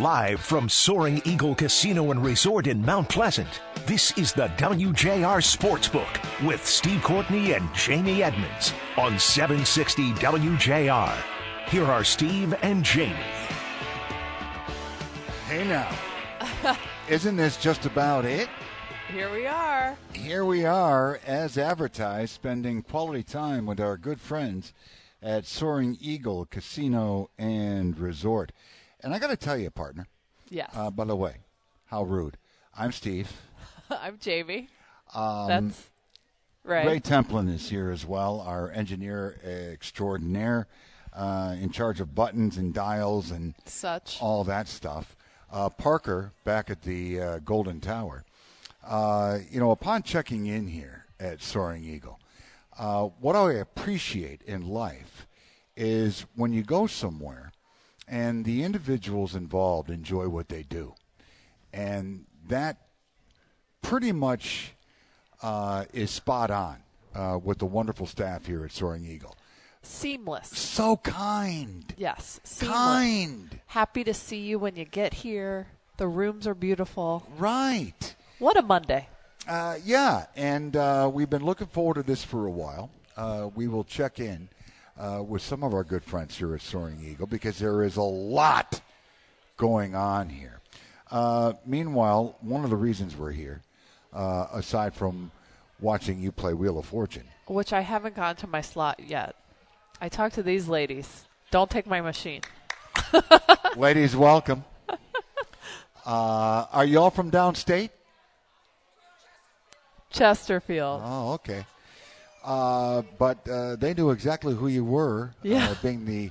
Live from Soaring Eagle Casino and Resort in Mount Pleasant, this is the WJR Sportsbook with Steve Courtney and Jamie Edmonds on 760 WJR. Here are Steve and Jamie. Hey now, isn't this just about it? Here we are. Here we are, as advertised, spending quality time with our good friends at Soaring Eagle Casino and Resort. And I got to tell you, partner. Yes. Uh, by the way, how rude. I'm Steve. I'm Jamie. Um, That's right. Ray Templin is here as well, our engineer extraordinaire, uh, in charge of buttons and dials and Such. all that stuff. Uh, Parker back at the uh, Golden Tower. Uh, you know, upon checking in here at Soaring Eagle, uh, what I appreciate in life is when you go somewhere and the individuals involved enjoy what they do. And that pretty much uh, is spot on uh, with the wonderful staff here at Soaring Eagle. Seamless. So kind. Yes. Seamless. Kind. Happy to see you when you get here. The rooms are beautiful. Right. What a Monday. Uh, yeah, and uh, we've been looking forward to this for a while. Uh, we will check in uh, with some of our good friends here at Soaring Eagle because there is a lot going on here. Uh, meanwhile, one of the reasons we're here, uh, aside from watching you play Wheel of Fortune, Which I haven't gone to my slot yet. I talked to these ladies. Don't take my machine. ladies, welcome. Uh, are you all from downstate? Chesterfield. Oh, okay. Uh, but uh, they knew exactly who you were, Yeah. uh, being the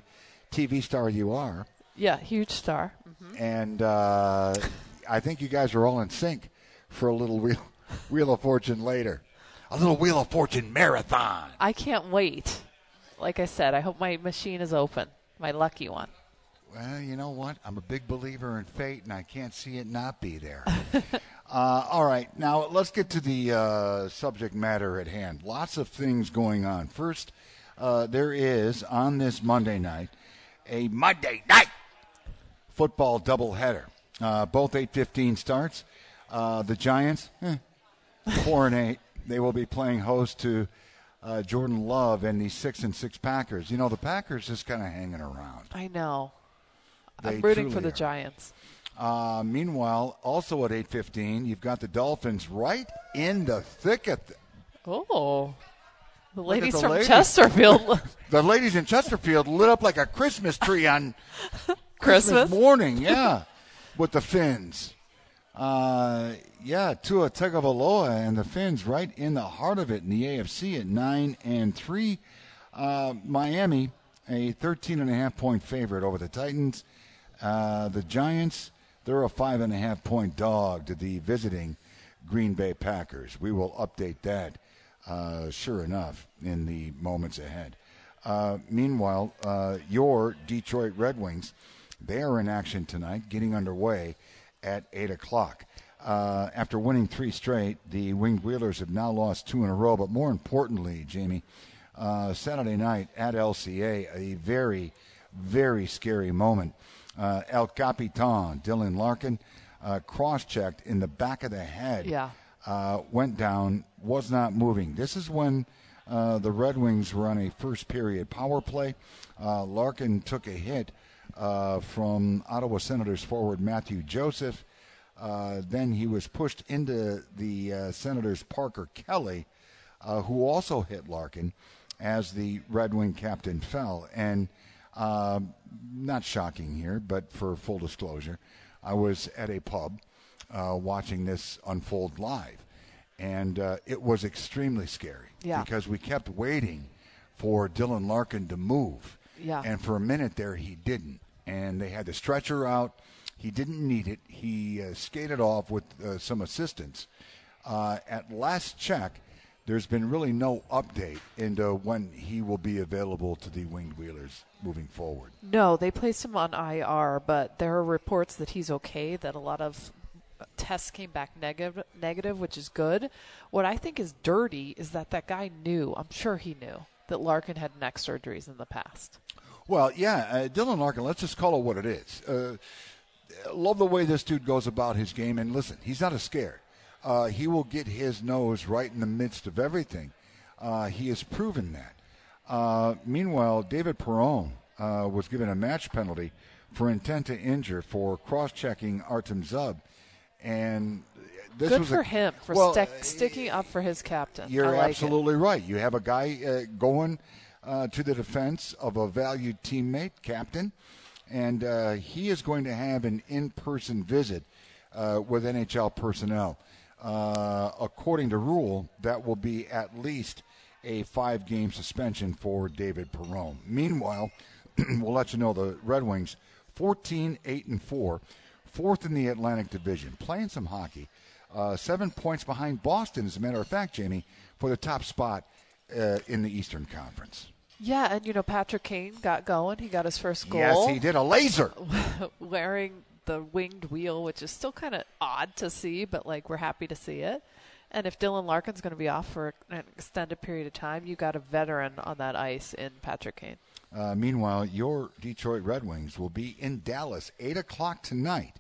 TV star you are. Yeah, huge star. And uh, I think you guys are all in sync for a little wheel, wheel of Fortune later. A little Wheel of Fortune marathon. I can't wait. Like I said, I hope my machine is open. My lucky one. Well, you know what? I'm a big believer in fate, and I can't see it not be there. uh, all right, now let's get to the uh, subject matter at hand. Lots of things going on. First, uh, there is on this Monday night a Monday night football doubleheader. Uh, both 8:15 starts. Uh, the Giants, eh, four and eight. They will be playing host to uh, Jordan Love and the six and six Packers. You know, the Packers just kind of hanging around. I know. They I'm rooting for the are. Giants. Uh, meanwhile, also at 8:15, you've got the Dolphins right in the thick of th- Oh. The ladies the from ladies. Chesterfield. the ladies in Chesterfield lit up like a Christmas tree on Christmas? morning. Yeah, with the Fins. Uh, yeah, Tua Tagovailoa and the Fins right in the heart of it in the AFC at nine and three. Uh, Miami, a 13 and a half point favorite over the Titans. Uh, the Giants, they're a five and a half point dog to the visiting Green Bay Packers. We will update that, uh, sure enough, in the moments ahead. Uh, meanwhile, uh, your Detroit Red Wings, they are in action tonight, getting underway at 8 o'clock. Uh, after winning three straight, the Winged Wheelers have now lost two in a row. But more importantly, Jamie, uh, Saturday night at LCA, a very, very scary moment. Uh, El Capitan, Dylan Larkin, uh, cross checked in the back of the head Yeah. uh, went down, was not moving. This is when uh, the Red Wings were on a first period power play. Uh, Larkin took a hit uh, from Ottawa Senators forward Mathieu Joseph. Uh, then he was pushed into the uh, Senators' Parker Kelly, uh, who also hit Larkin as the Red Wing captain fell. And um not shocking here, but for full disclosure, I was at a pub uh, watching this unfold live, and uh, it was extremely scary Yeah. because we kept waiting for Dylan Larkin to move, Yeah. and for a minute there he didn't, and they had the stretcher out. He didn't need it. He uh, skated off with uh, some assistance. Uh, at last check, there's been really no update into when he will be available to the Winged Wheelers moving forward. No, they placed him on IR, but there are reports that he's okay, that a lot of tests came back negative, negative, which is good. What I think is dirty is that that guy knew, I'm sure he knew, that Larkin had neck surgeries in the past. Well, yeah, uh, Dylan Larkin. Let's just call it what it is. Uh, love the way this dude goes about his game. And listen, he's not a scared. Uh, he will get his nose right in the midst of everything. Uh, he has proven that. Uh, meanwhile, David Perron uh, was given a match penalty for intent to injure for cross-checking Artem Zub, and this Good was for a, him for well, stick, sticking up for his captain. You're like absolutely right. You have a guy uh, going uh, to the defense of a valued teammate, captain, and uh, he is going to have an in-person visit uh, with NHL personnel. Uh, according to rule, that will be at least a five-game suspension for David Perron. Meanwhile, we'll let you know the Red Wings, 14, 8, and 4, fourth in the Atlantic Division, playing some hockey. Uh, seven points behind Boston, as a matter of fact, Jamie, for the top spot uh, in the Eastern Conference. Yeah, and you know Patrick Kane got going. He got his first goal. Yes, he did a laser. wearing the winged wheel, which is still kind of odd to see, but like we're happy to see it. And if Dylan Larkin's going to be off for an extended period of time, you got a veteran on that ice in Patrick Kane. Uh, meanwhile, your Detroit Red Wings will be in Dallas eight o'clock tonight.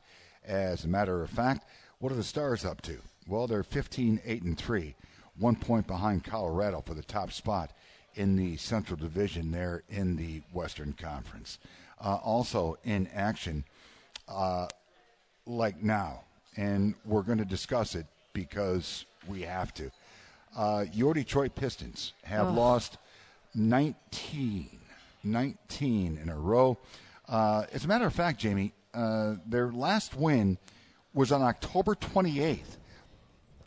As a matter of fact, what are the Stars up to? Well, they're 15, 8, and 3, one point behind Colorado for the top spot in the Central Division there in the Western Conference. Uh, also in action, uh, like now, and we're going to discuss it because we have to. Uh, your Detroit Pistons have Ugh. lost 19, 19 in a row. Uh, as a matter of fact, Jamie, uh, their last win was on October 28th,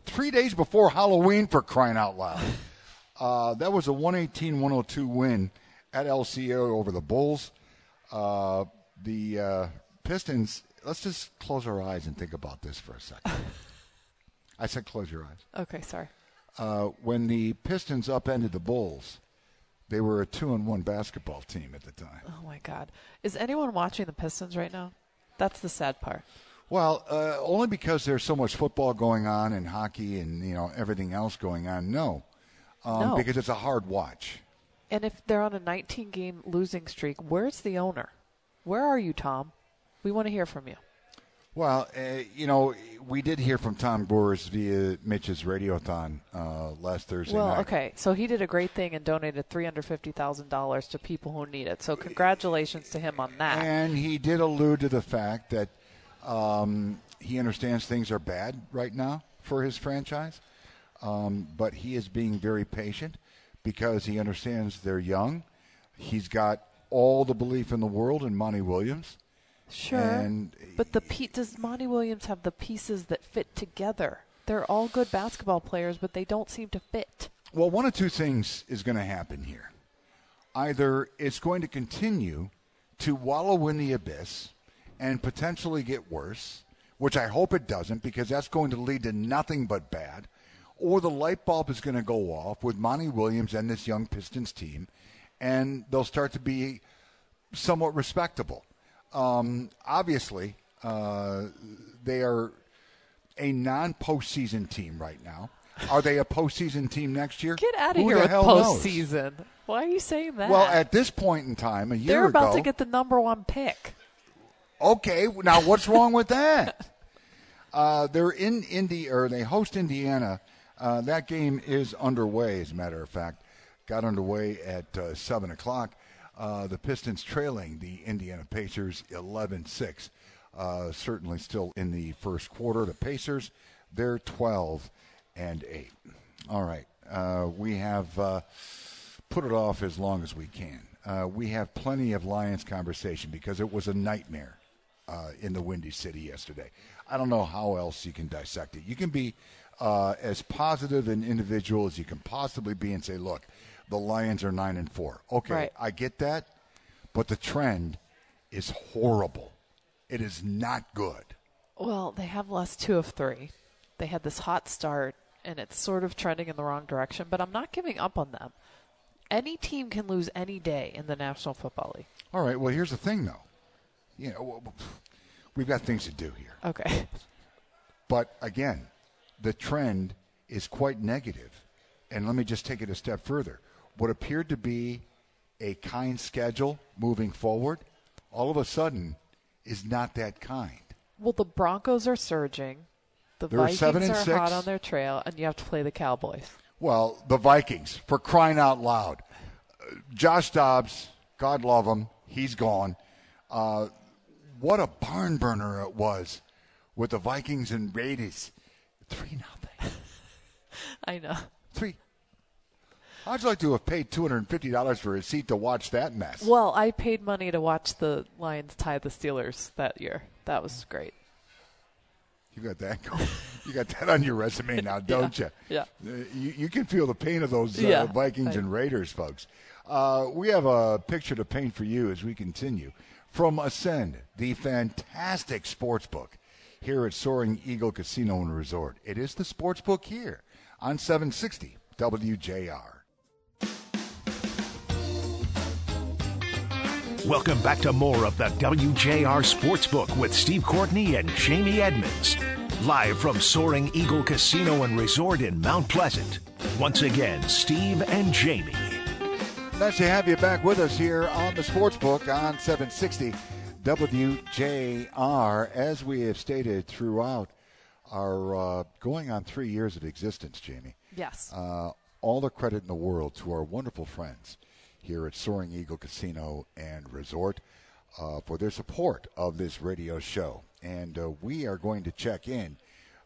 three days before Halloween, for crying out loud. Uh, that was a 118 102 win at LCO over the Bulls. Uh, the uh, Pistons, let's just close our eyes and think about this for a second. I said close your eyes. Okay, sorry. Uh, when the Pistons upended the Bulls, they were a two and one basketball team at the time. Oh my God, is anyone watching the Pistons right now? That's the sad part. Well, uh, only because there's so much football going on and hockey and you know everything else going on. No, um, No. because it's a hard watch. And if they're on a 19 game losing streak, where's the owner? Where are you, Tom? We want to hear from you. Well, uh, you know, we did hear from Tom Gores via Mitch's Radiothon uh, last Thursday Well, night. okay. So he did a great thing and donated $350,000 to people who need it. So congratulations to him on that. And he did allude to the fact that um, he understands things are bad right now for his franchise, um, but he is being very patient because he understands they're young. He's got all the belief in the world in Monty Williams. Sure. And- but the pe- does Monty Williams have the pieces that fit together? They're all good basketball players, but they don't seem to fit. Well, one of two things is going to happen here. Either it's going to continue to wallow in the abyss and potentially get worse, which I hope it doesn't because that's going to lead to nothing but bad, or the light bulb is going to go off with Monty Williams and this young Pistons team, and they'll start to be somewhat respectable. Um, obviously, uh, they are a non-postseason team right now. Are they a postseason team next year? Get out of Who here with hell knows? postseason. Why are you saying that? Well, at this point in time, a year They're about ago. to get the number one pick. okay, now what's wrong with that? Uh, they're in Indy, or they host Indiana. Uh, that game is underway, as a matter of fact. Got underway at uh, 7 o'clock. Uh, the Pistons trailing the Indiana Pacers 11 6. Uh, certainly still in the first quarter. The Pacers, they're 12 and 8. All right. Uh, we have uh, put it off as long as we can. Uh, we have plenty of Lions conversation because it was a nightmare in the Windy City yesterday. I don't know how else you can dissect it. You can be as positive an individual as you can possibly be and say, look, the Lions are 9 and 4. Okay, Right. I get that, but the trend is horrible. It is not good. Well, they have lost two of three. They had this hot start, and it's sort of trending in the wrong direction, but I'm not giving up on them. Any team can lose any day in the National Football League. All right, well, here's the thing, though. You know, we've got things to do here. Okay. But again, the trend is quite negative. And let me just take it a step further. What appeared to be a kind schedule moving forward, all of a sudden, is not that kind. Well, the Broncos are surging. The They're Vikings seven and are six. hot on their trail, and you have to play the Cowboys. Well, the Vikings, for crying out loud. Uh, Josh Dobbs, God love him, he's gone. Uh, what a barn burner it was with the Vikings and Raiders. Three nothing. I know. Three. How'd you like to have paid two hundred and fifty dollars for a seat to watch that mess? Well, I paid money to watch the Lions tie the Steelers that year. That was great. You got that going. You got that on your resume now, don't you? Yeah. Uh, you? You can feel the pain of those uh, Yeah. Vikings I- and Raiders, folks. Uh, we have a picture to paint for you as we continue from Ascend, the fantastic sports book here at Soaring Eagle Casino and Resort. It is the sports book here on 760 WJR. Welcome back to more of the WJR Sportsbook with Steve Courtney and Jamie Edmonds. Live from Soaring Eagle Casino and Resort in Mount Pleasant. Once again, Steve and Jamie. Nice to have you back with us here on the Sportsbook on 760 WJR. As we have stated throughout our uh, going on three years of existence, Jamie, Yes. uh, all the credit in the world to our wonderful friends here at Soaring Eagle Casino and Resort uh, for their support of this radio show. And uh, we are going to check in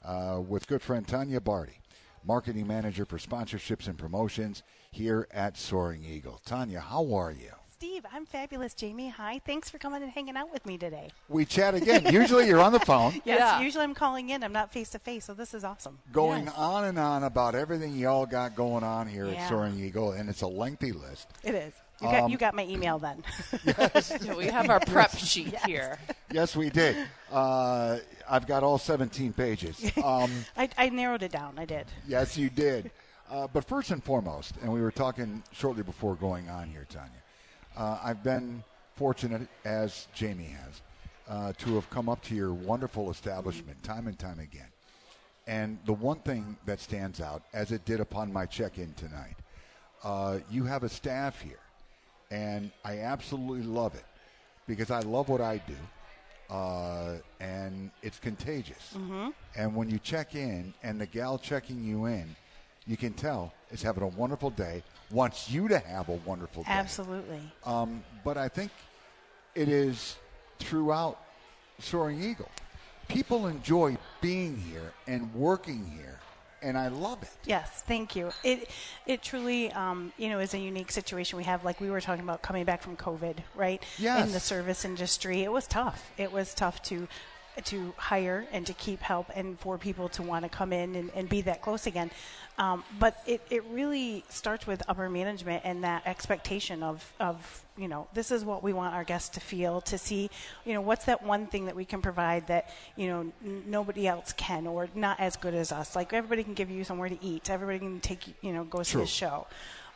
uh, with good friend Tanya Barty, marketing manager for sponsorships and promotions here at Soaring Eagle. Tanya, how are you? Steve, I'm fabulous. Jamie, hi. Thanks for coming and hanging out with me today. We chat again. Usually you're on the phone Yes, Yeah. usually I'm calling in. I'm not face to face, so this is awesome. going Yes. on and on about everything y'all got going on here at Yeah. Soaring Eagle, and it's a lengthy list. It is. You got, Um, you got my email then. Yeah, we have our prep sheet here. Yes, we did. Uh, I've got all 17 pages. Um, I, I narrowed it down. I did. yes, you did. Uh, but first and foremost, and we were talking shortly before going on here, Tanya, uh, I've been fortunate, as Jamie has, uh, to have come up to your wonderful establishment time and time again. And the one thing that stands out, as it did upon my check in tonight, uh, you have a staff here. And I absolutely love it because I love what I do. Uh, and it's contagious. And when you check in and the gal checking you in, you can tell is having a wonderful day, wants you to have a wonderful day. Absolutely. Um, but I think it is throughout Soaring Eagle. People enjoy being here and working here, and I love it. Yes, thank you. It it truly, um, you know, is a unique situation we have. Like we were talking about coming back from COVID, right? Yes. In the service industry, it was tough. It was tough to to hire and to keep help and for people to want to come in and, and be that close again. Um, but it, it really starts with upper management and that expectation of, of, you know, this is what we want our guests to feel, to see, you know, what's that one thing that we can provide that, you know, n- nobody else can or not as good as us. Like everybody can give you somewhere to eat, everybody can take, you know, go see True. a show.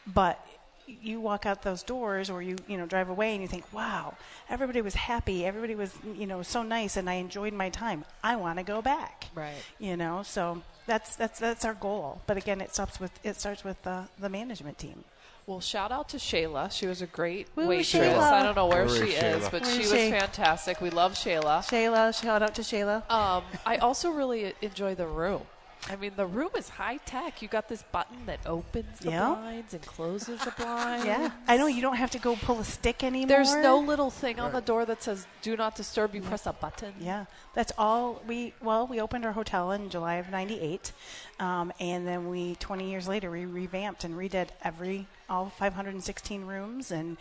But you walk out those doors or you you know drive away and you think wow everybody was happy everybody was you know so nice and i enjoyed my time i want to go back Right. you know so that's that's that's our goal but again it starts with it starts with the the management team Well, shout out to Shayla. She was a great Woo, waitress. Shayla. I don't know where Where she is is, but Where she is was she? fantastic. We love Shayla. shayla shout out to shayla Um, I also really enjoy the room. I mean, the room is high tech. You got this button that opens the Yeah. blinds and closes the blinds. yeah i know you don't have to go pull a stick anymore There's no little thing on the door that says "Do not disturb." You press a button. Yeah, that's all we. Well, we opened our hotel in July of '98, um, and then we 20 years later we revamped and redid every all 516 rooms and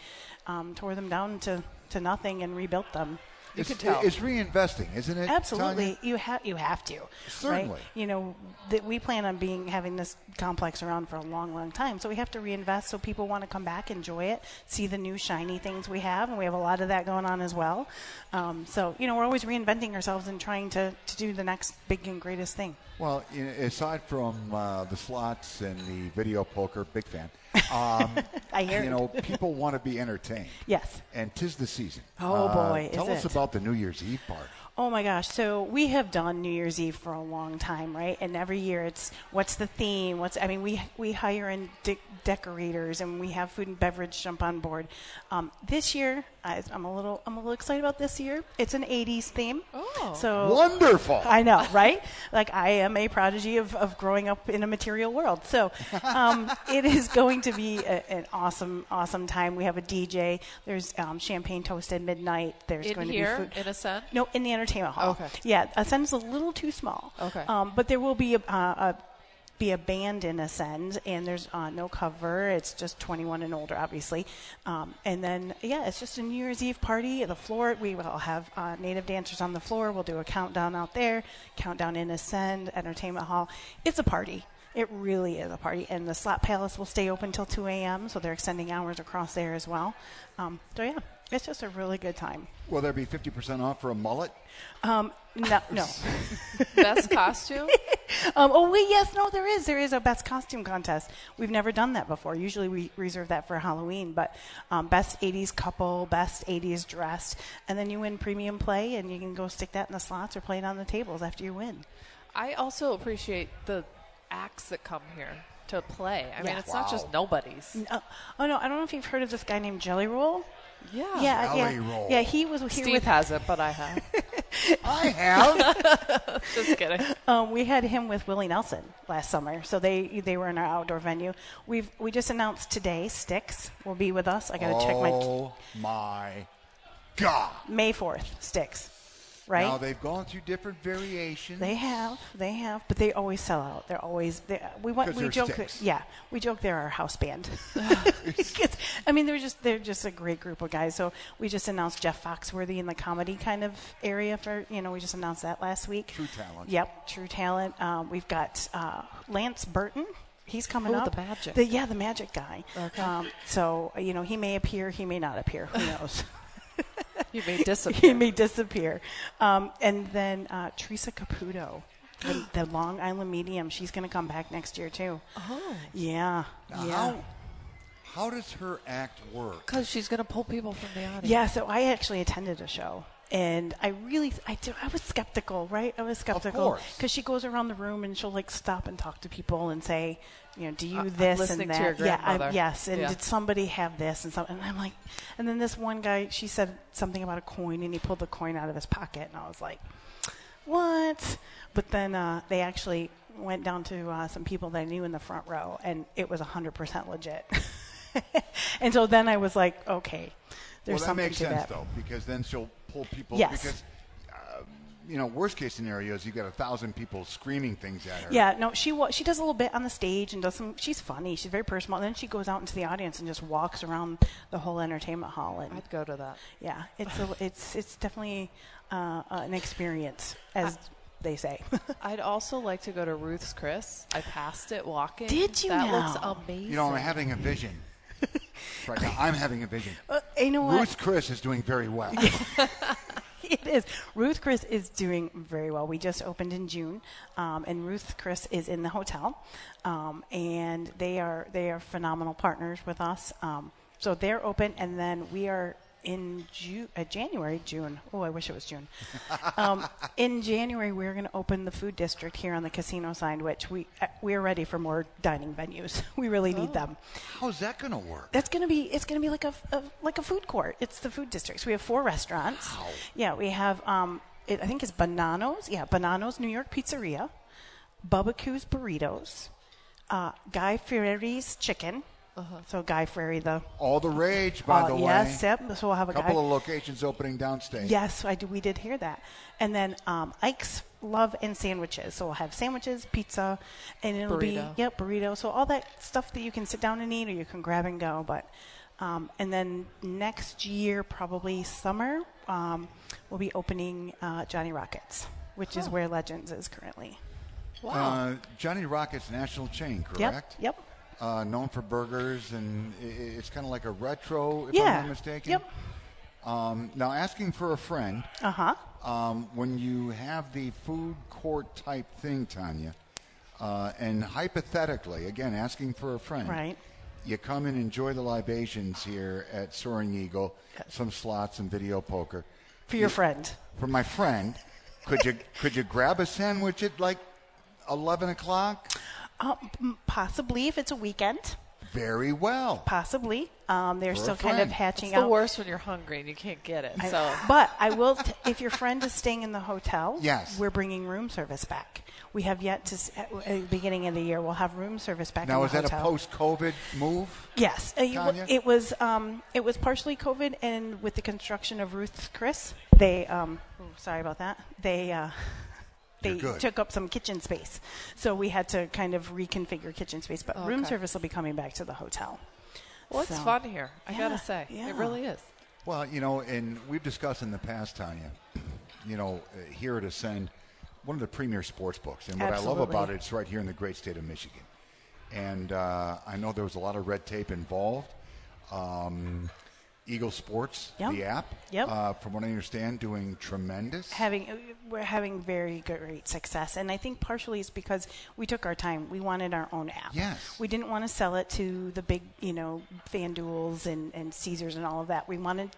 um, tore them down to to nothing and rebuilt them. You tell. It's reinvesting, isn't it? Absolutely, Tanya? you have you have to. Certainly. right? You know that we plan on being having this complex around for a long, long time. So we have to reinvest so people want to come back, enjoy it, see the new shiny things we have, and we have a lot of that going on as well. Um, so you know we're always reinventing ourselves and trying to to do the next big and greatest thing. Well, you know, aside from uh, the slots and the video poker, big fan. Um, I hear you know, people want to be entertained. Yes. And tis the season. Oh, Uh, boy, Tell us it. about the New Year's Eve party. Oh my gosh. So we have done New Year's Eve for a long time, right? And every year it's what's the theme? What's I mean, we we hire in de- decorators and we have food and beverage jump on board. Um, this year, I, I'm a little I'm a little excited about this year. It's an 80s theme. Oh. So Wonderful. I know, right? Like I am a prodigy of, of growing up in a material world. So um, it is going to be a, an awesome, awesome time. We have a DJ. There's um, champagne toast at midnight. There's In going here, to be food. in Ascend? No, in the entertainment hall. Okay. Yeah, is a little too small. Okay. Um, but there will be a, uh, a be a band in Ascend, and there's uh, no cover. It's just 21 and older, obviously. Um, and then, yeah, it's just a New Year's Eve party. The floor, we will have uh, native dancers on the floor. We'll do a countdown out there, countdown in Ascend, entertainment hall. It's a party. It really is a party. And the Slap Palace will stay open till 2 a.m., so they're extending hours across there as well. Um, so, yeah, it's just a really good time. Will there be 50% off for a mullet? Um, no, no. Best costume? Um, oh wait, yes, no, there is. There is a best costume contest. We've never done that before. Usually we reserve that for Halloween, but um, best '80s couple, best '80s dressed, and then you win premium play, and you can go stick that in the slots or play it on the tables after you win. I also appreciate the acts that come here to play. I mean, Yeah. it's not just nobodies. Uh, oh no, I don't know if you've heard of this guy named Jelly Roll. Yeah. yeah, Jelly yeah, Roll. yeah. He was here Steve with. has it, but I have. I have. just kidding. Um, we had him with Willie Nelson last summer, so they they were in our outdoor venue. We've we just announced today. Styx will be with us. I got to check my oh my God. May fourth. Styx, right? Now they've gone through different variations. They have, they have, but they always sell out. They're always they, we want 'Cause we joke that yeah we joke they're our house band. Because, I mean they're just they're just a great group of guys. So we just announced Jeff Foxworthy in the comedy kind of area for you know we just announced that last week. True talent. Yep, true talent. Um, we've got uh, Lance Burton. He's coming Oh, up. the magic. The, yeah, the magic guy. Okay. Um, so you know he may appear, he may not appear. Who knows? You may he disappear. may disappear. Um, and then uh, Teresa Caputo, the, the Long Island medium, she's going to come back next year too. oh. Yeah, Now, yeah, How, how does her act work? Because she's going to pull people from the audience. yeah. So I actually attended a show. And I really, I do, I was skeptical, right? I was skeptical because she goes around the room and she'll like stop and talk to people and say, you know, do you I'm this and that? yeah, I, yes. And Yeah. did somebody have this and something? And I'm like, and then this one guy, she said something about a coin, and he pulled the coin out of his pocket, and I was like, what? But then uh, they actually went down to uh, some people that I knew in the front row, and it was 100% legit. and so then I was like, okay, there's well, that something makes to sense that. though, because then she'll pull people. Yes. Because uh, you know, worst case scenario is you got a thousand people screaming things at her. Yeah, no, she wa- she does a little bit on the stage and does some. She's funny. She's very personal. And then she goes out into the audience and just walks around the whole entertainment hall. And I'd go to that. yeah, it's a, it's it's definitely uh, an experience, as they say. I'd also like to go to Ruth's Chris. I passed it walking. Did you That now? looks amazing. You know, I'm having a vision. Right now, I'm having a vision. Uh, you know what? Ruth Chris is doing very well. it is. Ruth Chris is doing very well. We just opened in June, um, and Ruth Chris is in the hotel, um, and they are they are phenomenal partners with us. Um, so they're open, and then we are in Ju- uh, January, June. Oh, I wish it was June. Um, in January, we're going to open the food district here on the casino side, which we uh, we are ready for more dining venues. We really need them. How's that going to work? That's gonna be it's gonna be like a, a like a food court. It's the food districts. We have four restaurants. Wow. Yeah, we have um, it, I think it's Bananos. Yeah, Bananos New York Pizzeria, Bubbakoo's Burritos, uh, Guy Fieri's Chicken. So Guy Fieri, the All the rage, by uh, the yes, way. yep. So we'll have a A couple guy. of locations opening downstate. Yes, I do. We did hear that. And then um, Ike's Love and Sandwiches. So we'll have sandwiches, pizza, and it'll be yep burrito. So all that stuff that you can sit down and eat, or you can grab and go. But um, and then next year, probably summer, um, we'll be opening uh, Johnny Rockets, which is where Legends is currently. Wow. Uh, Johnny Rockets national chain, correct? Yep. Yep. Uh, known for burgers, and it's kind of like a retro, if yeah. I'm not mistaken. Yep. Um, now, asking for a friend, Uh huh. um, when you have the food court type thing, Tanya, uh, and hypothetically, again, asking for a friend, Right. You come and enjoy the libations here at Soaring Eagle, some slots and video poker. For your friend. for my friend. Could you could you grab a sandwich at like eleven o'clock? Uh, possibly if it's a weekend. Very well. Possibly. Um, they're For a still kind of hatching It's the out. worst when you're hungry and you can't get it. I- So but I will. T- if your friend is staying in the hotel, Yes. we're bringing room service back. We have yet to. At the beginning of the year, we'll have room service back. Now in is the that a post-COVID move? Yes, uh, Tanya? it was. Um, it was partially COVID, and with the construction of Ruth's Chris, they. Um, oh, sorry about that. They. Uh, they took up some kitchen space, so we had to kind of reconfigure kitchen space. But room service will be coming back to the hotel. well, it's So- fun here. I Yeah, gotta say, yeah. it really is. Well, you know, and we've discussed in the past, Tanya. You know, uh, here at Ascend, one of the premier sports books, and what I love about it, it's right here in the great state of Michigan. And uh, I know there was a lot of red tape involved. Um, Eagle Sports, Yep. the app, Yep. uh, from what I understand, doing tremendous. having we're having very great success and i think partially it's because we took our time we wanted our own app Yes. we didn't want to sell it to the big you know fanduels and, and caesars and all of that we wanted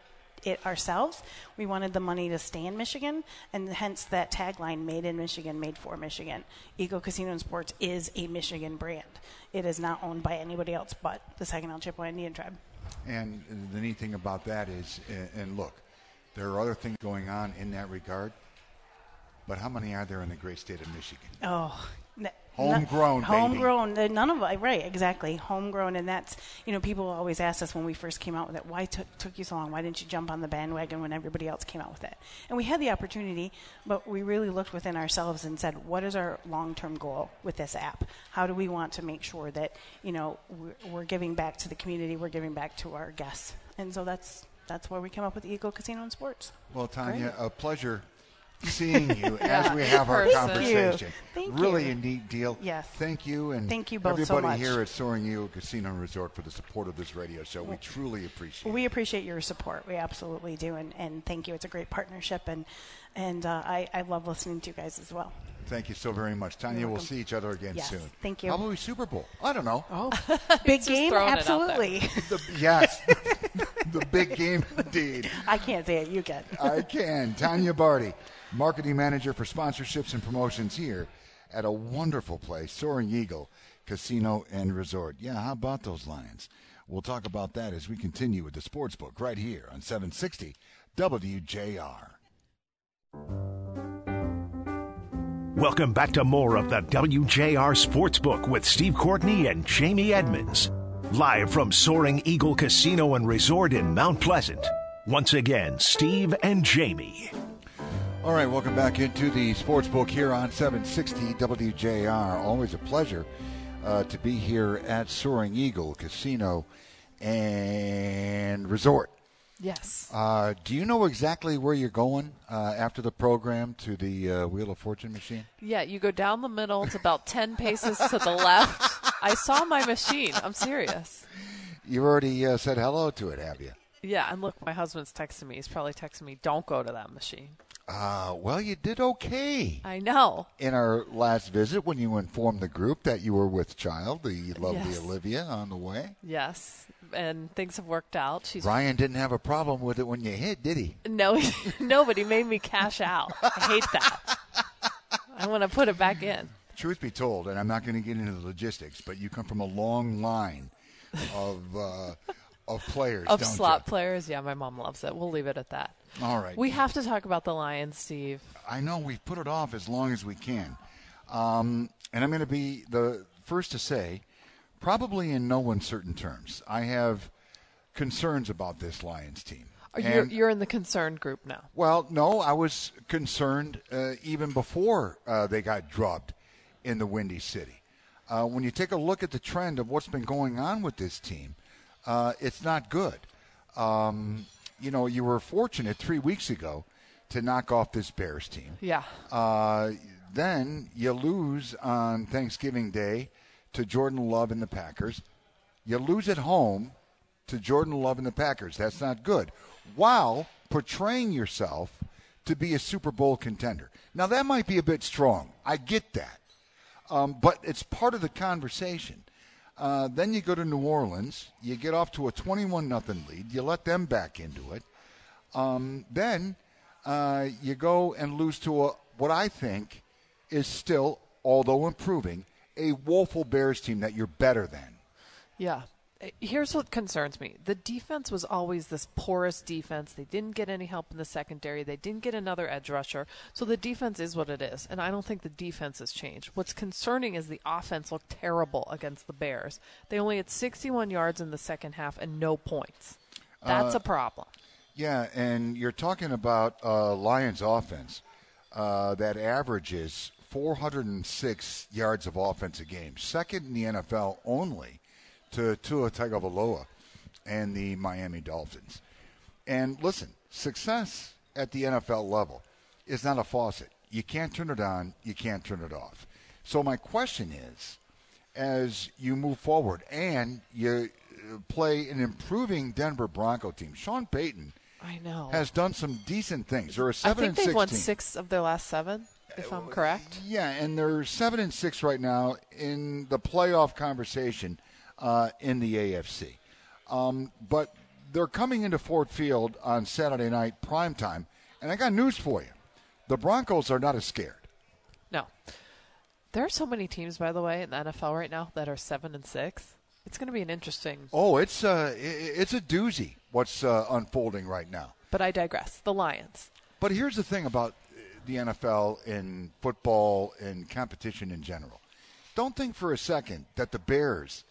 it ourselves we wanted the money to stay in michigan and hence that tagline made in michigan made for michigan eagle casino and sports is a michigan brand it is not owned by anybody else but the Second saginaw chippewa indian tribe And the neat thing about that is, and- look, there are other things going on in that regard, but how many are there in the great state of Michigan? Oh, Homegrown, no- Homegrown. uh, None of. Right, exactly. Homegrown, and that's you know people always ask us when we first came out with it, why took took you so long? Why didn't you jump on the bandwagon when everybody else came out with it? And we had the opportunity, but we really looked within ourselves and said, what is our long term goal with this app? How do we want to make sure that you know we're, we're giving back to the community, we're giving back to our guests, and so that's that's where we came up with Eagle Casino and Sports. Well, Tanya, a pleasure seeing you as we have our Person. conversation. Thank really you. a neat deal. Yes. Thank you, and Thank you both so everybody much. here at Soaring Eagle Casino and Resort for the support of this radio show. We truly appreciate. We it. appreciate your support. We absolutely do, and, and thank you. It's a great partnership, and and uh, I, I love listening to you guys as well. Thank you so very much, Tanya. You're We'll see each other again Yes, soon. thank you. Probably Super Bowl. I don't know. Oh, Big game, throwing it out there. absolutely. The, yes, the big game indeed. I can't say it. You can. I can. Tanya Barty, marketing manager for sponsorships and promotions here at a wonderful place, Soaring Eagle Casino and Resort. Yeah, how about those Lions? We'll talk about that as we continue with the sports book right here on 760 WJR. Welcome back to more of the WJR Sportsbook with Steve Courtney and Jamie Edmonds. Live from Soaring Eagle Casino and Resort in Mount Pleasant. Once again, Steve and Jamie. All right, welcome back into the sports book here on 760 WJR. Always a pleasure uh, to be here at Soaring Eagle Casino and Resort. Yes. Uh, do you know exactly where you're going uh, after the program to the uh, Wheel of Fortune machine? Yeah, you go down the middle. It's about 10 paces to the left. I saw my machine. I'm serious. You already uh, said hello to it, have you? Yeah, and look, my husband's texting me. He's probably texting me, don't go to that machine. Uh, well, you did okay I know. in our last visit when you informed the group that you were with child, the lovely Yes. Olivia, on the way. Yes. And things have worked out. She's Ryan didn't have a problem with it when you hit, did he? no, nobody made me cash out. I hate that. I want to put it back in. Truth be told, and I'm not going to get into the logistics, but you come from a long line of uh, of players, Of slot you? players, yeah, my mom loves it. We'll leave it at that. All right. We have to talk about the Lions, Steve. I know we've put it off as long as we can. Um, and I'm going to be the first to say, probably in no uncertain terms, I have concerns about this Lions team. Are you And- you're in the concerned group now. well, no, I was concerned uh, even before uh, they got drubbed in the Windy City. Uh, when you take a look at the trend of what's been going on with this team, uh, it's not good. Um, you know, you were fortunate three weeks ago to knock off this Bears team. Yeah. Uh, then you lose on Thanksgiving Day to Jordan Love and the Packers. You lose at home to Jordan Love and the Packers. That's not good. While portraying yourself to be a Super Bowl contender. Now, that might be a bit strong. I get that. Um, but it's part of the conversation. Uh, then you go to New Orleans. You get off to a 21 nothing lead. You let them back into it. Um, then uh, you go and lose to a, what I think is still, although improving, a woeful Bears team that you're better than. Yeah. Uh, Here's what concerns me. The defense was always this porous defense. They didn't get any help in the secondary. They didn't get another edge rusher. So the defense is what it is. And I don't think the defense has changed. What's concerning is the offense looked terrible against the Bears. They only had 61 yards in the second half and no points. That's a problem. Yeah, and you're talking about uh, Lions offense uh, that averages 406 yards of offense a game, second in the NFL only to Tua Tagovailoa and the Miami Dolphins. And listen, success at the NFL level is not a faucet. You can't turn it on, you can't turn it off. So my question is, as you move forward and you uh, play an improving Denver Bronco team, Sean Payton I know. has done some decent things. They're a I seven think and they've won six of their last seven, if I'm correct. Yeah, and they're seven and six right now in the playoff conversation uh, in the AFC. Um, but they're coming into Ford Field on Saturday night prime time, and I got news for you: the Broncos are not as scared. No. There are so many teams, by the way, in the NFL right now that are seven and six. It's going to be an interesting. Oh, it's uh, i- it's a doozy what's uh, unfolding right now. But I digress. The Lions. But here's the thing about uh, the NFL in football and competition in general. Don't think for a second that the Bears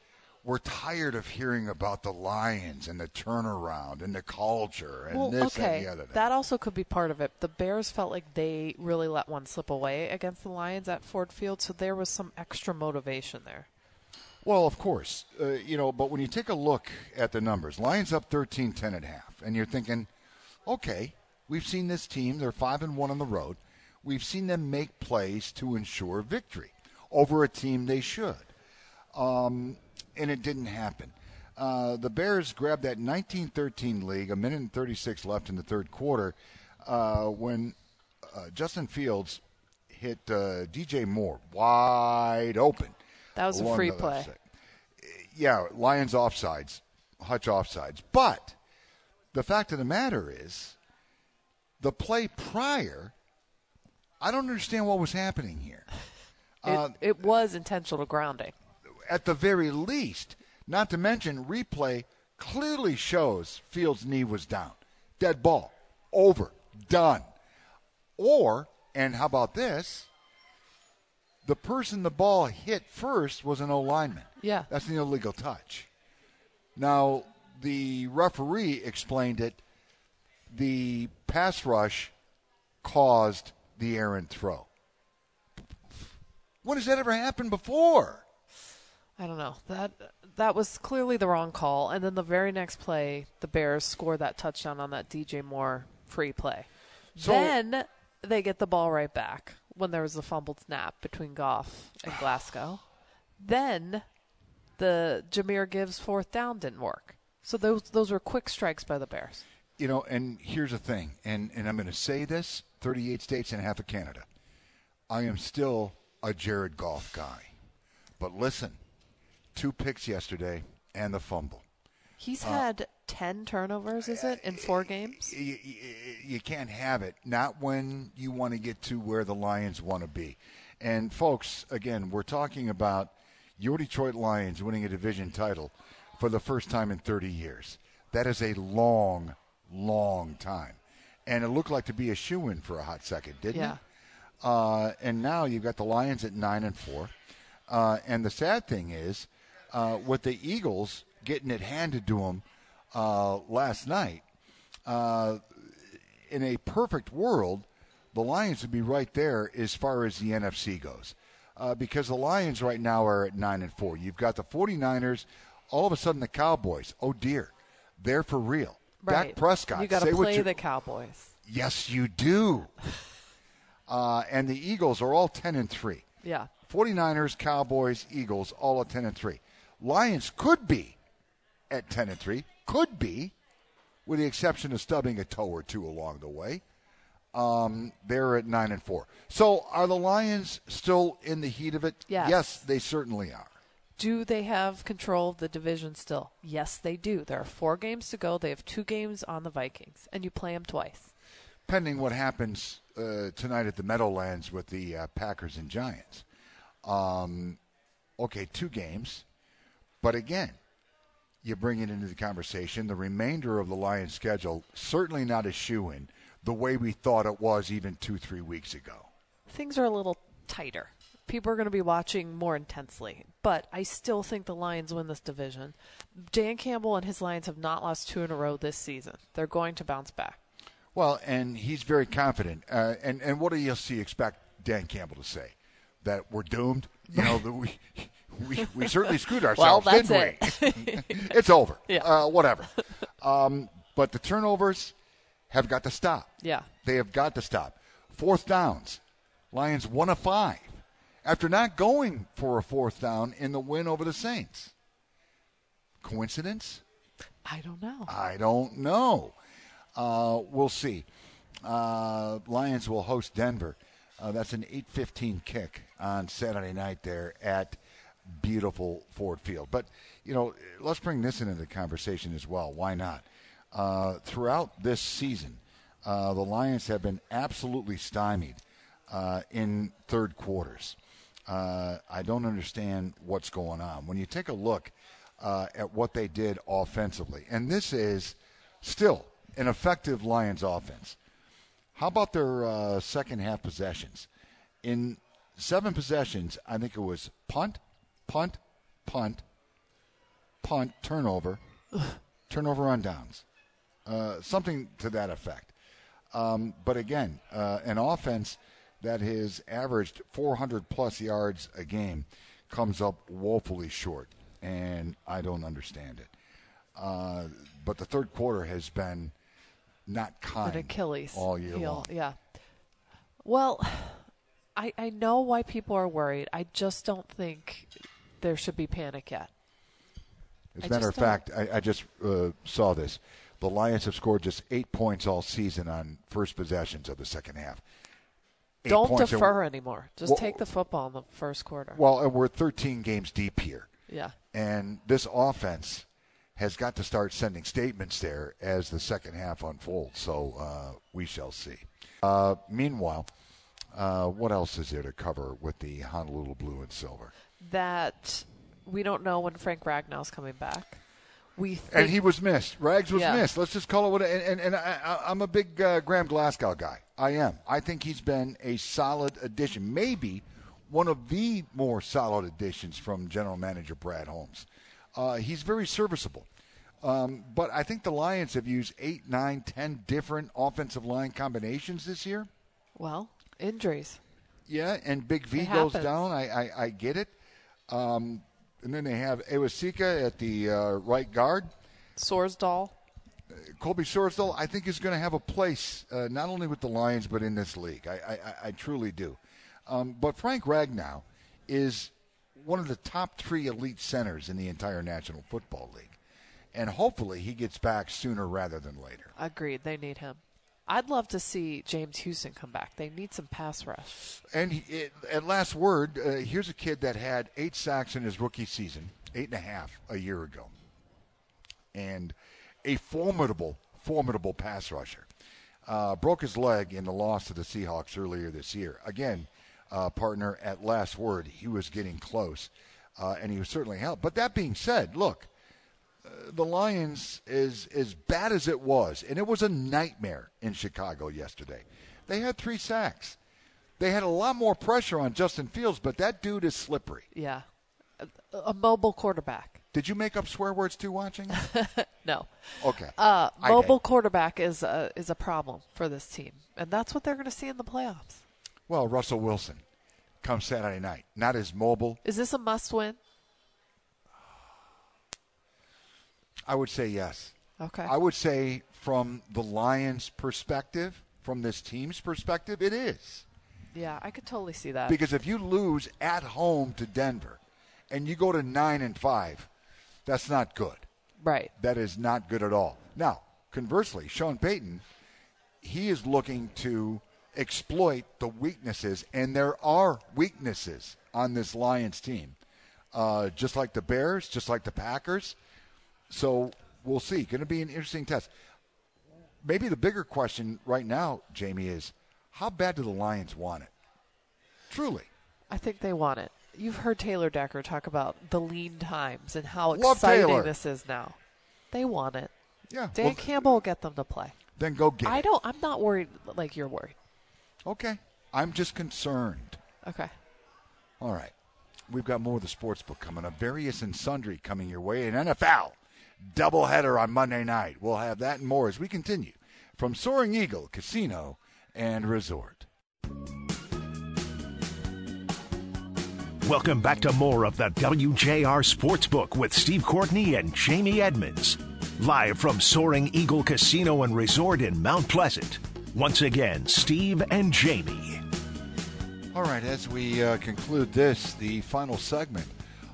were tired of hearing about the Lions and the turnaround and the culture and Well, this okay, and the other. thing. that also could be part of it. The Bears felt like they really let one slip away against the Lions at Ford Field, so there was some extra motivation there. Well, of course, uh, you know, but when you take a look at the numbers, Lions up 13 10 at half, and you're thinking, okay, we've seen this team, they're 5 and 1 on the road. We've seen them make plays to ensure victory over a team they should. Um, and it didn't happen. Uh, the Bears grabbed that 19-13 lead, a minute and 36 left in the third quarter, uh, when uh, Justin Fields hit uh, DJ Moore wide open. That was a free play. side. Yeah, Lions offsides, Hutch offsides. But the fact of the matter is, the play prior, I don't understand what was happening here. It, Uh, it was intentional grounding. At the very least, not to mention replay clearly shows Fields' knee was down. Dead ball. Over. Done. Or, and how about this? The person the ball hit first was an O lineman. Yeah. That's an illegal touch. Now, the referee explained it. The pass rush caused the errant throw. When has that ever happened before? I don't know. That that was clearly the wrong call. And then the very next play, the Bears scored that touchdown on that DJ Moore free play. So- then they get the ball right back when there was a fumbled snap between Goff and Glasgow. then the Jahmyr Gibbs fourth down didn't work. So those those were quick strikes by the Bears. You know, and here's the thing, and, and I'm going to say this 38 states and half of Canada. I am still a Jared Goff guy. But listen, two picks yesterday and the fumble. He's uh, had ten turnovers, is it, in four games? You, you, you can't have it, not when you want to get to where the Lions want to be. And, folks, again, we're talking about your Detroit Lions winning a division title for the first time in 30 years. That is a long, long time. And it looked like to be a shoe in for a hot second, didn't Yeah. it? Uh, and now you've got the Lions at nine and four. Uh, and the sad thing is, uh, with the Eagles getting it handed to them uh, last night, uh, in a perfect world, the Lions would be right there as far as the NFC goes. Uh, because the Lions right now are at 9 and 4. You've got the 49ers, all of a sudden the Cowboys. Oh dear. They're for real. Right. Dak Prescott. You got to play the Cowboys. Yes, you do. Uh, and the Eagles are all 10 and 3. Yeah. 49ers, Cowboys, Eagles, all at 10 and 3. Lions could be at 10 and 3, could be, with the exception of stubbing a toe or two along the way. Um, they're at 9 and 4. So are the Lions still in the heat of it? Yes. Yes, they certainly are. Do they have control of the division still? Yes, they do. There are four games to go. They have two games on the Vikings, and you play them twice. pending what happens uh, tonight at the Meadowlands with the uh, Packers and Giants. Um, okay, two games, but again, you bring it into the conversation. The remainder of the Lions' schedule certainly not a shoe in the way we thought it was even two, three weeks ago. Things are a little tighter. People are going to be watching more intensely, but I still think the Lions win this division. Dan Campbell and his Lions have not lost two in a row this season. They're going to bounce back. Well, and he's very confident. Uh, and and what do you see expect Dan Campbell to say? That we're doomed. You know, that we we, we certainly screwed ourselves, well, didn't it. we? it's over. Yeah. Uh, whatever. Um, but the turnovers have got to stop. Yeah. They have got to stop. Fourth downs. Lions one of five after not going for a fourth down in the win over the Saints. Coincidence? I don't know. I don't know. Uh, we'll see. Uh, Lions will host Denver. Uh, that's an 8:15 kick on Saturday night there at beautiful Ford Field. But you know, let's bring this into the conversation as well. Why not? Uh, throughout this season, uh, the Lions have been absolutely stymied uh, in third quarters. Uh, I don't understand what's going on. When you take a look uh, at what they did offensively, and this is still an effective Lions offense. How about their uh, second half possessions? In seven possessions, I think it was punt, punt, punt, punt, turnover, turnover on downs, uh, something to that effect. Um, but again, uh, an offense that has averaged 400 plus yards a game comes up woefully short, and I don't understand it. Uh, but the third quarter has been not kind An Achilles all year heel. long. Yeah. Well, I I know why people are worried. I just don't think there should be panic yet. As a matter of fact, I, I just uh, saw this. The Lions have scored just eight points all season on first possessions of the second half. Don't points and- defer anymore. Just Well- take the football in the first quarter. Well, and we're 13 games deep here. yeah. And this offense has got to start sending statements there as the second half unfolds. So uh, we shall see. Uh, meanwhile, uh, what else is there to cover with the Honolulu Blue and Silver? That we don't know when Frank Ragnow's coming back. We think, And he was missed. Rags was Yeah. missed. Let's just call it what. And, and, and I, I'm a big uh, Graham Glasgow guy. I am. I think he's been a solid addition. Maybe one of the more solid additions from General Manager Brad Holmes. Uh, he's very serviceable. Um, but I think the Lions have used eight, nine, ten different offensive line combinations this year. well injuries. Yeah, and Big V It goes happens. down. I, I, I get it. Um, and then they have Awasika at the uh, right guard. Sorsdal. Colby Sorsdal, I think, is going to have a place uh, not only with the Lions but in this league. I, I, I truly do. Um, but Frank Ragnow is one of the top three elite centers in the entire National Football League, and hopefully he gets back sooner rather than later. Agreed. They need him. I'd love to see James Houston come back. They need some pass rush. And at last word, uh, here's a kid that had eight sacks in his rookie season, eight and a half a year ago, and a formidable, formidable pass rusher. Uh, broke his leg in the loss to the Seahawks earlier this year. Again, uh, partner, at last word, he was getting close, uh, and he was certainly helped. But that being said, look, the Lions, is as bad as it was, and it was a nightmare in Chicago yesterday. They had three sacks. They had a lot more pressure on Justin Fields, but that dude is slippery. Yeah. A, a mobile quarterback. Did you make up swear words too watching? No. Okay. Uh, mobile quarterback is a, is a problem for this team, and that's what they're going to see in the playoffs. Well, Russell Wilson come Saturday night. Not as mobile. Is this a must-win? I would say yes. Okay. I would say from the Lions' perspective, from this team's perspective, it is. yeah, I could totally see that. Because if you lose at home to Denver and you go to 9 and 5, that's not good. right. That is not good at all. Now, conversely, Sean Payton, he is looking to exploit the weaknesses, and there are weaknesses on this Lions team, uh, just like the Bears, just like the Packers. So we'll see. Going to be an interesting test. maybe the bigger question right now, Jamie, is how bad do the Lions want it? Truly. I think they want it. You've heard Taylor Decker talk about the lean times and how Love exciting Taylor. this is now. They want it. Yeah. Dan well, Campbell will get them to play. then go get I it. don't. I'm not worried like you're worried. Okay. I'm just concerned. Okay. All right. We've got more of the sports book coming up. Various and sundry coming your way in NFL. Doubleheader on Monday night. We'll have that and more as we continue from Soaring Eagle Casino and Resort. Welcome back to more of the WJR Sportsbook with Steve Courtney and Jamie Edmonds. Live from Soaring Eagle Casino and Resort in Mount Pleasant. Once again, Steve and Jamie. All right, as we uh, conclude this, the final segment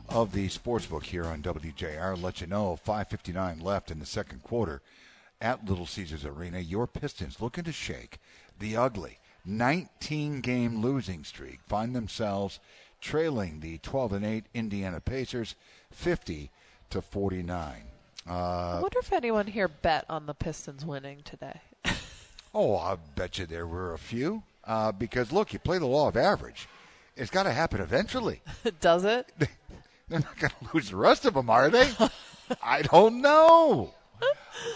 of the sportsbook here on WJR, let you know 5:59 left in the second quarter at Little Caesars Arena. Your Pistons looking to shake the ugly 19-game losing streak, find themselves trailing the 12 and 8 Indiana Pacers 50 to 49. I Uh, wonder if anyone here bet on the Pistons winning today. oh, I bet you there were a few. Uh, because look, you play the law of average. It's got to happen eventually. Does it? They're not going to lose the rest of them, are they? I don't know.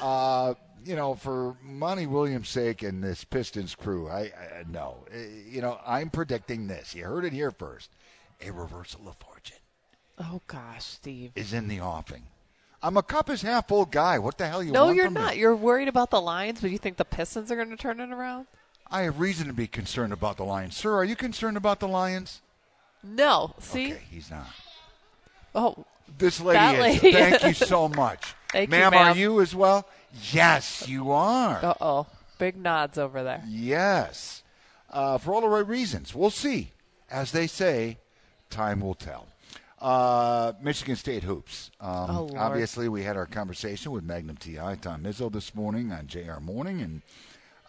Uh, you know, for Monty Williams' sake and this Pistons crew, I, I no. Uh, You know, I'm predicting this. You heard it here first. A reversal of fortune Oh gosh, Steve. is in the offing. I'm a cup is half full guy. What the hell you No, want you're from me? not. You're worried about the Lions, but you think the Pistons are going to turn it around? I have reason to be concerned about the Lions, sir. Are you concerned about the Lions? No. See? Okay, he's not. Oh, This lady lady. Thank you so much. Thank you, ma'am, are you as well? Yes, you are. uh oh. Big nods over there. Yes. Uh, for all the right reasons. We'll see. As they say, time will tell. Uh, Michigan State hoops. Um, Oh, obviously, we had our conversation with Magnum TI, Tom Izzo, this morning on JR Morning. And,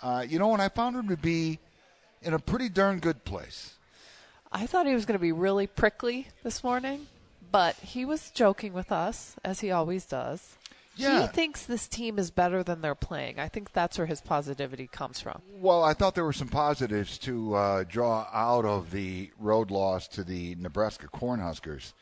uh, you know, and I found him to be in a pretty darn good place. I thought he was going to be really prickly this morning, but he was joking with us, as he always does. Yeah. He thinks this team is better than they're playing. I think that's where his positivity comes from. Well, I thought there were some positives to uh, draw out of the road loss to the Nebraska Cornhuskers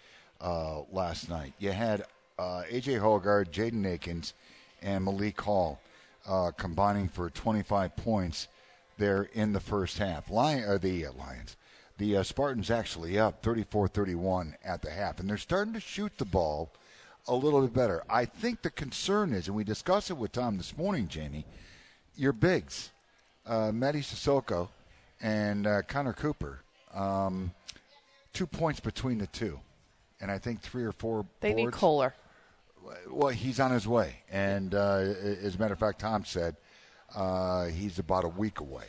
uh, last night. You had uh, A.J. Hoggard, Jaden Akins, and Malik Hall uh, combining for 25 points there in the first half. Lion, uh, the uh, Lions. The uh, Spartans actually up 34-31 at the half, and they're starting to shoot the ball a little bit better. I think the concern is, and we discussed it with Tom this morning, Jamie, your bigs, uh, Mady Sissoko and uh, Connor Cooper, um, two points between the two, and I think three or four. They need. Kohler. Well, he's on his way, and uh, as a matter of fact, Tom said uh, he's about a week away.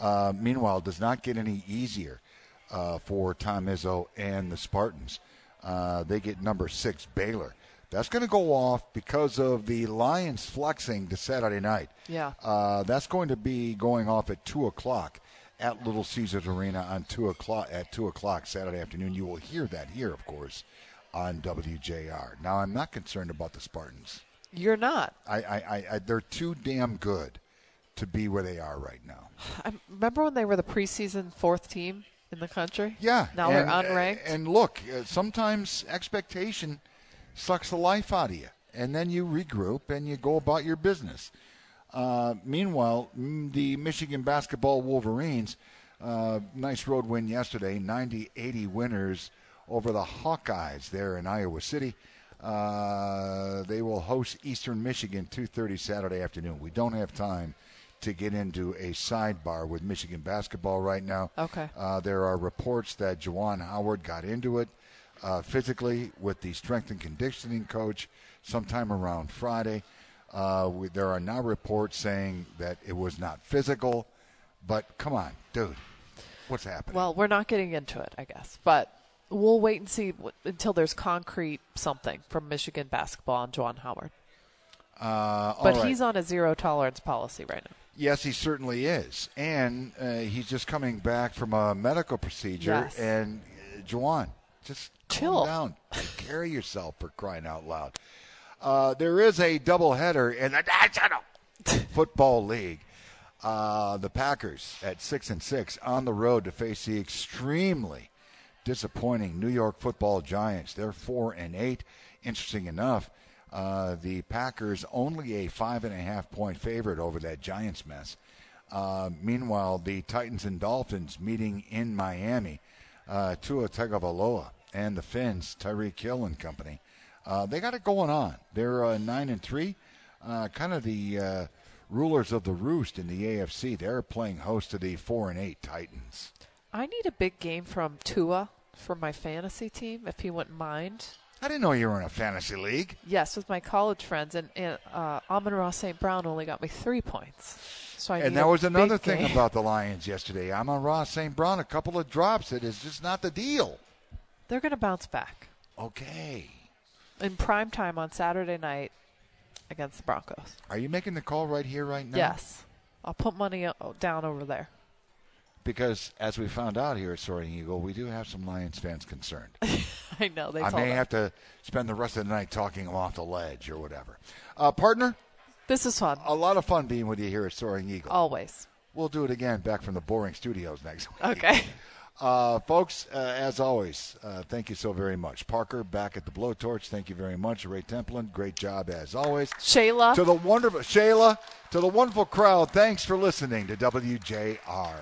Uh, meanwhile, it does not get any easier uh, for Tom Izzo and the Spartans. Uh, they get number six Baylor. That's going to go off because of the Lions flexing to Saturday night. Yeah. Uh, that's going to be going off at two o'clock at Little Caesars Arena on two o'clock at two o'clock Saturday afternoon. You will hear that here, of course, on WJR. Now, I'm not concerned about the Spartans. You're not. I, I, I, I they're too damn good to be where they are right now. I remember when they were the preseason fourth team in the country. Yeah. Now and, they're unranked. And look, uh, sometimes expectation sucks the life out of you, and then you regroup and you go about your business. Uh, meanwhile, the Michigan basketball Wolverines, uh, nice road win yesterday, 90-80 winners over the Hawkeyes there in Iowa City. Uh, they will host Eastern Michigan 2:30 Saturday afternoon. We don't have time to get into a sidebar with Michigan basketball right now. Okay. Uh, there are reports that Juwan Howard got into it uh, physically with the strength and conditioning coach sometime around Friday. Uh, we, there are now reports saying that it was not physical, but come on, dude, what's happening? Well, we're not getting into it, I guess, but we'll wait and see w- until there's concrete something from Michigan basketball on Juwan Howard. uh, But right. he's on a zero tolerance policy right now. Yes, he certainly is, and uh, he's just coming back from a medical procedure. Yes. And uh, Juwan, just Chill. calm down, take care of yourself for crying out loud. Uh, there is a doubleheader in the National Football League. Uh, the Packers at six and six on the road to face the extremely disappointing New York Football Giants. They're four and eight. Interesting enough, uh, the Packers only a five and a half point favorite over that Giants mess. Uh, meanwhile, the Titans and Dolphins meeting in Miami. Uh, Tua Tagovailoa and the Fins, Tyreek Hill and company. Uh, they got it going on. They're uh, nine and three, uh, kind of the uh, rulers of the roost in the AFC. They're playing host to the four and eight Titans. I need a big game from Tua for my fantasy team, if he wouldn't mind. I didn't know you were in a fantasy league. Yes, with my college friends, and, and uh, Amon-Ra St. Brown only got me three points. So I and that was another thing game. about the Lions yesterday. Amon-Ra St. Brown, a couple of drops. It is just not the deal. They're going to bounce back Okay. in prime time on Saturday night against the Broncos. Are you making the call right here, right now? Yes, I'll put money down over there. Because as we found out here at Soaring Eagle, we do have some Lions fans concerned. I know they. I may us. have to spend the rest of the night talking them off the ledge or whatever. Uh, partner, This is fun. a lot of fun being with you here at Soaring Eagle. Always. We'll do it again back from the boring studios next week. Okay. Uh, folks, uh, as always, uh, thank you so very much. Parker, back at the blowtorch, thank you very much. Ray Templin, great job as always. Shayla. To the wonderful Shayla, to the wonderful crowd, thanks for listening to WJR.